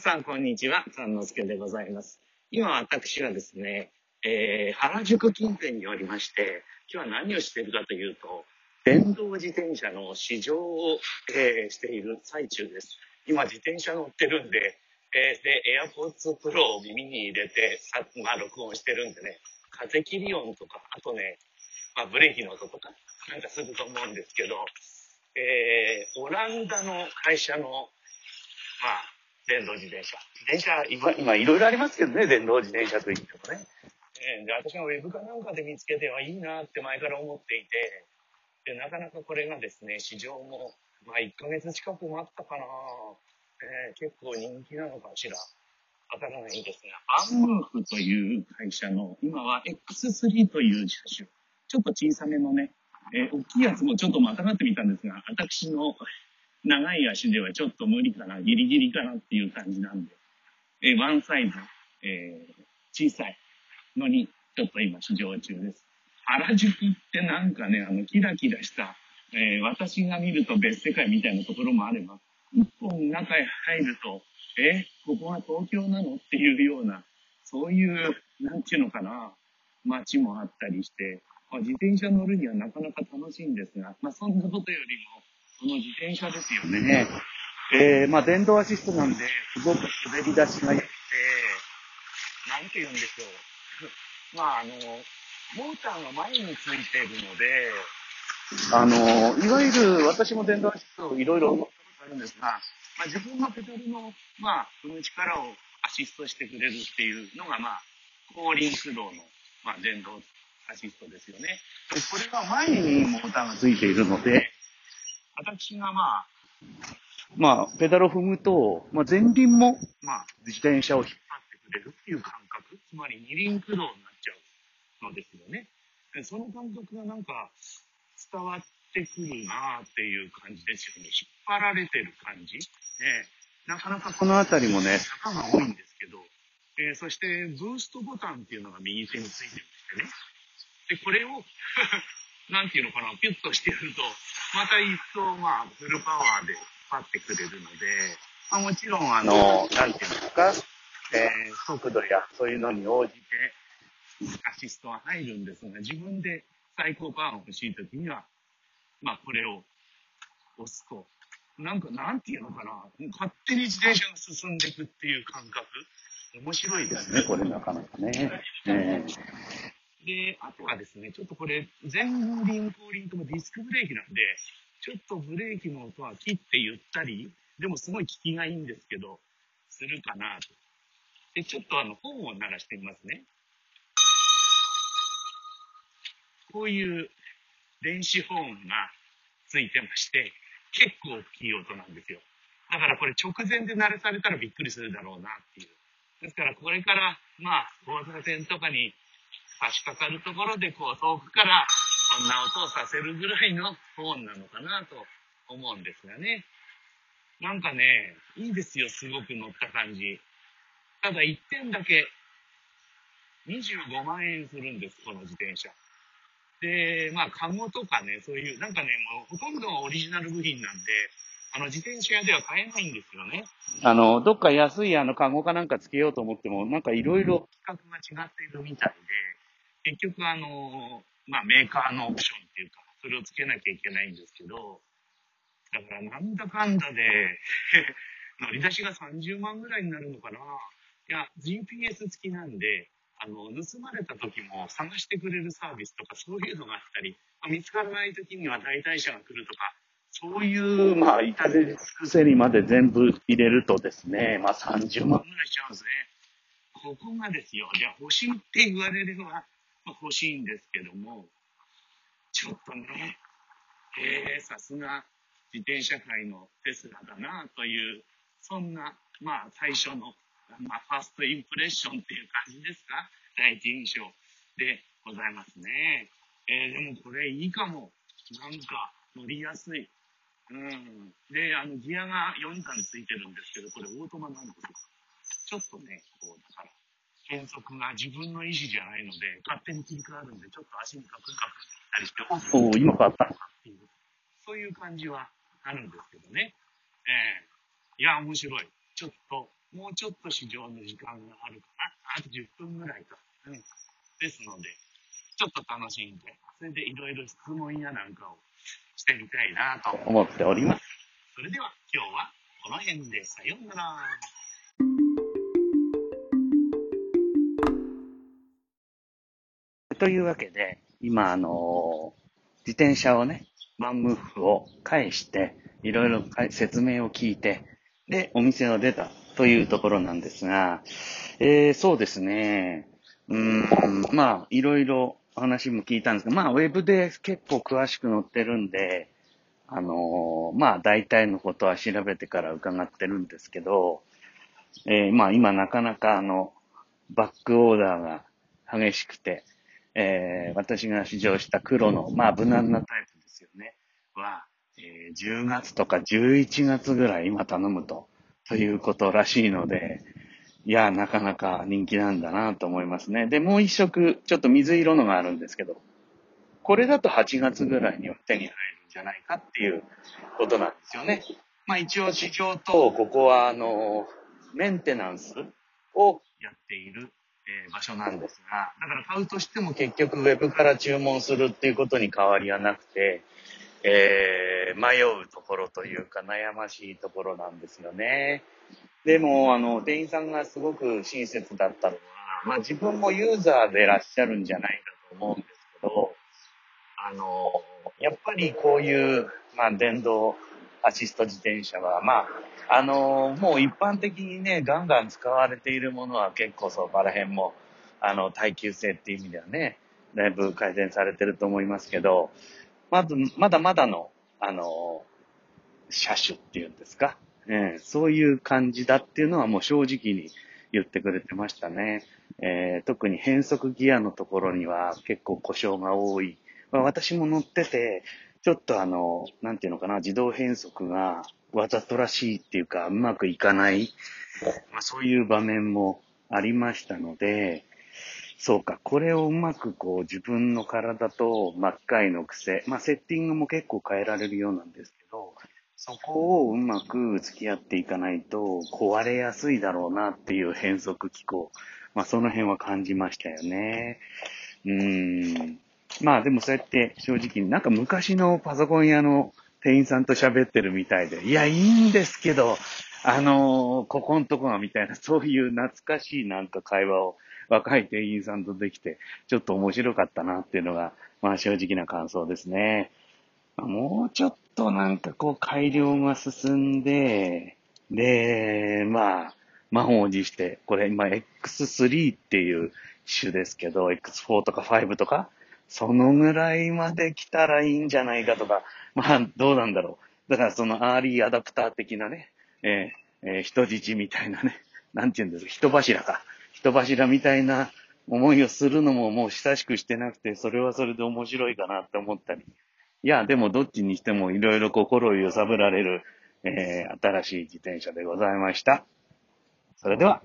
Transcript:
さん、こんにちは。三之助でございます。今、私はですね、えー、原宿近辺におりまして、今日は何をしているかというと、電動自転車の試乗を、えーしている最中です。今、自転車乗ってるんで、えーで、AirPods Pro を耳に入れて、さまあ、録音してるんでね、風切り音とか、あとね、まあ、ブレーキの音とか、なんかすると思うんですけど、えー、オランダの会社の、まあ、電動自転車。自転車、今、今いろいろありますけどね、電動自転車といってもね。えーで、私がウェブかなんかで見つけてはいいなって前から思っていて、で、なかなかこれがですね、市場も、まあ、1ヶ月近く待ったかな、えー結構人気なのかしら。わからないんですが、アンムーフという会社の、今は X3 という車種。ちょっと小さめのね、えー大きいやつもちょっとまたがってみたんですが、私の長い足ではちょっと無理かな、ギリギリかなっていう感じなんで、えーワンサイズ、えー小さいのに、ちょっと今試乗中です。原宿ってなんかね、あの、キラキラした、えー私が見ると別世界みたいなところもあれば、一本中へ入ると、えここが東京なのっていうような、そういう、なんていうのかな、街もあったりして、まあ、自転車乗るにはなかなか楽しいんですが、まあそんなことよりも、この自転車ですよね。えー、まあ電動アシストなんで、すごく滑り出しが良くて、なんて言うんでしょう。まああの、モーターが前についているので、あの、いわゆる私も電動アシストをいろいろ乗ったことあるんですが、まあ、自分のペダルの、まあ、踏む力をアシストしてくれるっていうのが、まあ、後輪駆動の、まあ、電動アシストですよね。でこれが前にモーターがついているので、私がまあ、まあ、ペダルを踏むと、まあ、前輪も、まあ、自転車を引っ張ってくれるっていう感覚、つまり二輪駆動になっちゃうのですよね。その感覚がなんか伝わってくるなっていう感じですよね。引っ張られてる感じ。ね、なかなかこの辺りもね、坂が多いんですけど、えーそしてブーストボタンっていうのが右手についてましてね。で、これを、なんていうのかな、ピュッとしてると、また一層、まあ、フルパワーで引っ張ってくれるので、まあ、もちろん、あの、なんていうんですか、えー速度やそういうのに応じて、アシストは入るんですが、自分で最高パワーが欲しいときには、まあ、これを押すと、なんか、なんていうのかな、勝手に自転車が進んでいくっていう感覚、面白いですね、これなかなかね。えで、あとはですね、ちょっとこれ、前輪後輪ともディスクブレーキなんで、ちょっとブレーキの音は切ってゆったり、でもすごい効きがいいんですけど、するかなと。で、ちょっとあの、本を鳴らしてみますね。こういう電子ホーンがついてまして、結構大きい音なんですよ。だからこれ直前で鳴らされたらびっくりするだろうなっていう。ですからこれから、まあ、交差点とかに差し掛かるところで、こう遠くからこんな音をさせるぐらいのホーンなのかなと思うんですがね。なんかね、いいですよ、すごく乗った感じ。ただ一点だけ、25万円するんです、この自転車。で、まあ、カゴとかね、そういう、なんかね、もうほとんどがオリジナル部品なんで、あの、自転車屋では買えないんですよね。あの、どっか安いあの、カゴかなんかつけようと思っても、なんかいろいろ規格が違っているみたいで、結局あの、まあ、メーカーのオプションっていうか、それをつけなきゃいけないんですけど、だからなんだかんだで、乗り出しが30万ぐらいになるのかな。いや、GPS 付きなんで、あの、盗まれた時も探してくれるサービスとかそういうのがあったり、見つからない時には代替者が来るとか、そういう、まあ、至れり尽くせりまで全部入れるとですね、まあ30万ぐらいしちゃうんですね。ここがですよ。じゃあ欲しいって言われれば、まあ、欲しいんですけども、ちょっとね、え、さすが自転車界のテスラだなという、そんな、まあ最初の、まあファーストインプレッションっていう感じですか？第一印象でございますね。えー、でもこれいいかも。なんか乗りやすい。うん。で、あの、ギアが4段ついてるんですけど、これオートマなんですよ。ちょっとね、変速が自分の意思じゃないので、勝手に切り替わるんで、ちょっと足にカクンカクンってったりして、おお、今変わったのかっていう、そういう感じはあるんですけどね。ええいや、面白い。ちょっともうちょっと試乗の時間があるかな。あと10分ぐらいか。うん。ですので、ちょっと楽しんで、それでいろいろ質問やなんかをしてみたいなと思っております。それでは今日はこの辺でさようなら。というわけで、今、あの自転車をね、ワンムーフを返して、いろいろ説明を聞いて、で、お店を出たというところなんですが、えー、そうですね。うん、まあ、いろいろ話も聞いたんですけど、まあ、ウェブで結構詳しく載ってるんで、あのー、まあ、大体のことは調べてから伺ってるんですけど、えー、まあ、今なかなかあの、バックオーダーが激しくて、えー、私が試乗した黒の、まあ、無難なタイプですよね、は、えー、10月とか11月ぐらい今頼むと、ということらしいので、いや、なかなか人気なんだなと思いますね。で、もう一色、ちょっと水色のがあるんですけど、これだと8月ぐらいには手に入るんじゃないかっていうことなんですよね。まあ一応市場と、ここはあの、メンテナンスをやっているえー、場所なんですが、だから買うとしても結局ウェブから注文するっていうことに変わりはなくて、えー、迷うところというか悩ましいところなんですよね。でも、あの、店員さんがすごく親切だったのは、まあ自分もユーザーでいらっしゃるんじゃないかと思うんですけど、あの、やっぱりこういう、まあ電動アシスト自転車は、まあ、あのー、もう一般的にね、ガンガン使われているものは結構そこら辺も、あの、耐久性っていう意味ではね、だいぶ改善されてると思いますけど、まず、まだまだの、あのー、車種っていうんですか、えー、そういう感じだっていうのはもう正直に言ってくれてましたね。えー、特に変速ギアのところには結構故障が多い。まあ、私も乗ってて、ちょっとあの、なんていうのかな、自動変速がわざとらしいっていうか、うまくいかない、まあ、そういう場面もありましたので、そうか、これをうまくこう自分の体と真っ赤いの癖、まあセッティングも結構変えられるようなんですけど、そこをうまく付き合っていかないと壊れやすいだろうなっていう変則機構。まあその辺は感じましたよね。うーん。まあでもそうやって正直になんか昔のパソコン屋の店員さんと喋ってるみたいで、いや、いいんですけど、あのー、ここんとこがみたいな、そういう懐かしいなんか会話を若い店員さんとできて、ちょっと面白かったなっていうのが、まあ正直な感想ですね。もうちょっとなんかこう改良が進んで、で、まあ、満を持して、これ今 X3 っていう種ですけど、X4 とか5とか、そのぐらいまで来たらいいんじゃないかとか、まあ、どうなんだろう。だからそのアーリーアダプター的なね、えー、えー、人質みたいなね、なんて言うんですか、人柱か。人柱みたいな思いをするのももう親しくしてなくて、それはそれで面白いかなって思ったり。いや、でもどっちにしてもいろいろ心を揺さぶられる、えー、新しい自転車でございました。それでは、